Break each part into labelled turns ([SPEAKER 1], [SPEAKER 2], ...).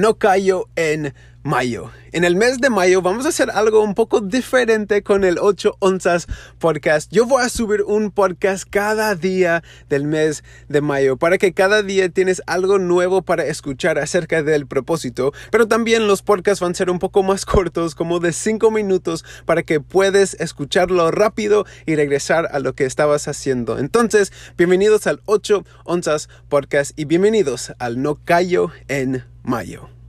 [SPEAKER 1] no callo en mayo. En el mes de mayo vamos a hacer algo un poco diferente con el 8 onzas podcast. Yo voy a subir un podcast cada día del mes de mayo para que cada día tienes algo nuevo para escuchar acerca del propósito. Pero también los podcasts van a ser un poco más cortos, como de 5 minutos, para que puedes escucharlo rápido y regresar a lo que estabas haciendo. Entonces, bienvenidos al 8 onzas podcast y bienvenidos al No Callo en Mayo.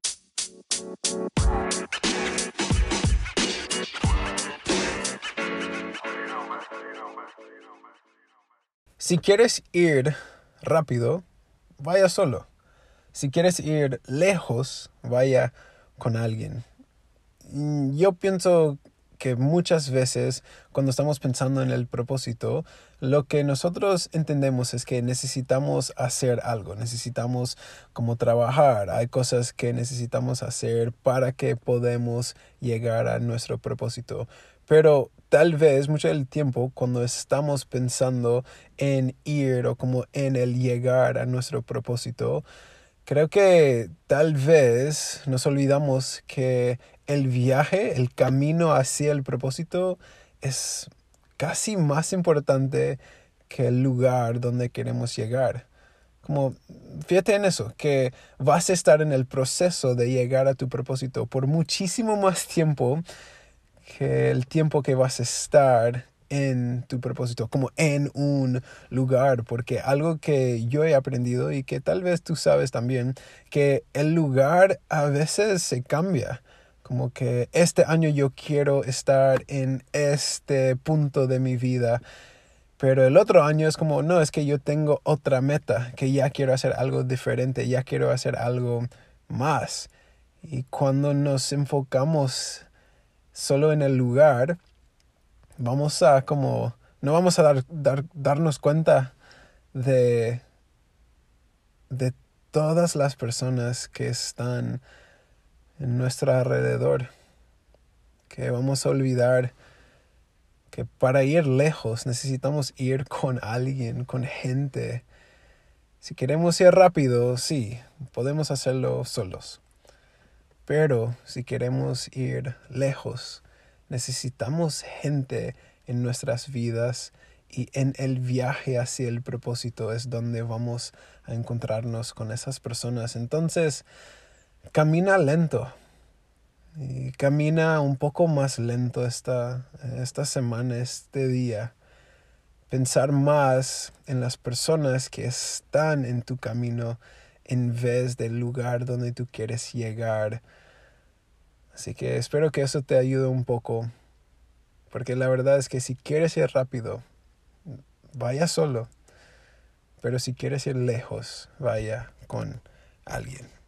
[SPEAKER 1] Si quieres ir rápido, vaya solo. Si quieres ir lejos, vaya con alguien. Yo pienso que muchas veces cuando estamos pensando en el propósito, lo que nosotros entendemos es que necesitamos hacer algo, necesitamos como trabajar, hay cosas que necesitamos hacer para que podamos llegar a nuestro propósito. Pero tal vez mucho del tiempo cuando estamos pensando en ir o como en el llegar a nuestro propósito, creo que tal vez nos olvidamos que el viaje, el camino hacia el propósito es casi más importante que el lugar donde queremos llegar. Como, fíjate en eso, que vas a estar en el proceso de llegar a tu propósito por muchísimo más tiempo que el tiempo que vas a estar en tu propósito, como en un lugar, porque algo que yo he aprendido y que tal vez tú sabes también, que el lugar a veces se cambia. Como que este año yo quiero estar en este punto de mi vida. Pero el otro año es como, no, es que yo tengo otra meta, que ya quiero hacer algo diferente, ya quiero hacer algo más. Y cuando nos enfocamos solo en el lugar, vamos a como, no vamos a dar, dar, darnos cuenta de, de todas las personas que están en nuestro alrededor, que vamos a olvidar que para ir lejos necesitamos ir con alguien, con gente. Si queremos ir rápido, sí, podemos hacerlo solos. Pero si queremos ir lejos, necesitamos gente en nuestras vidas y en el viaje hacia el propósito es donde vamos a encontrarnos con esas personas. Entonces, camina lento. Y camina un poco más lento esta, esta semana, este día. Pensar más en las personas que están en tu camino en vez del lugar donde tú quieres llegar. Así que espero que eso te ayude un poco. Porque la verdad es que si quieres ir rápido, vaya solo. Pero si quieres ir lejos, vaya con alguien.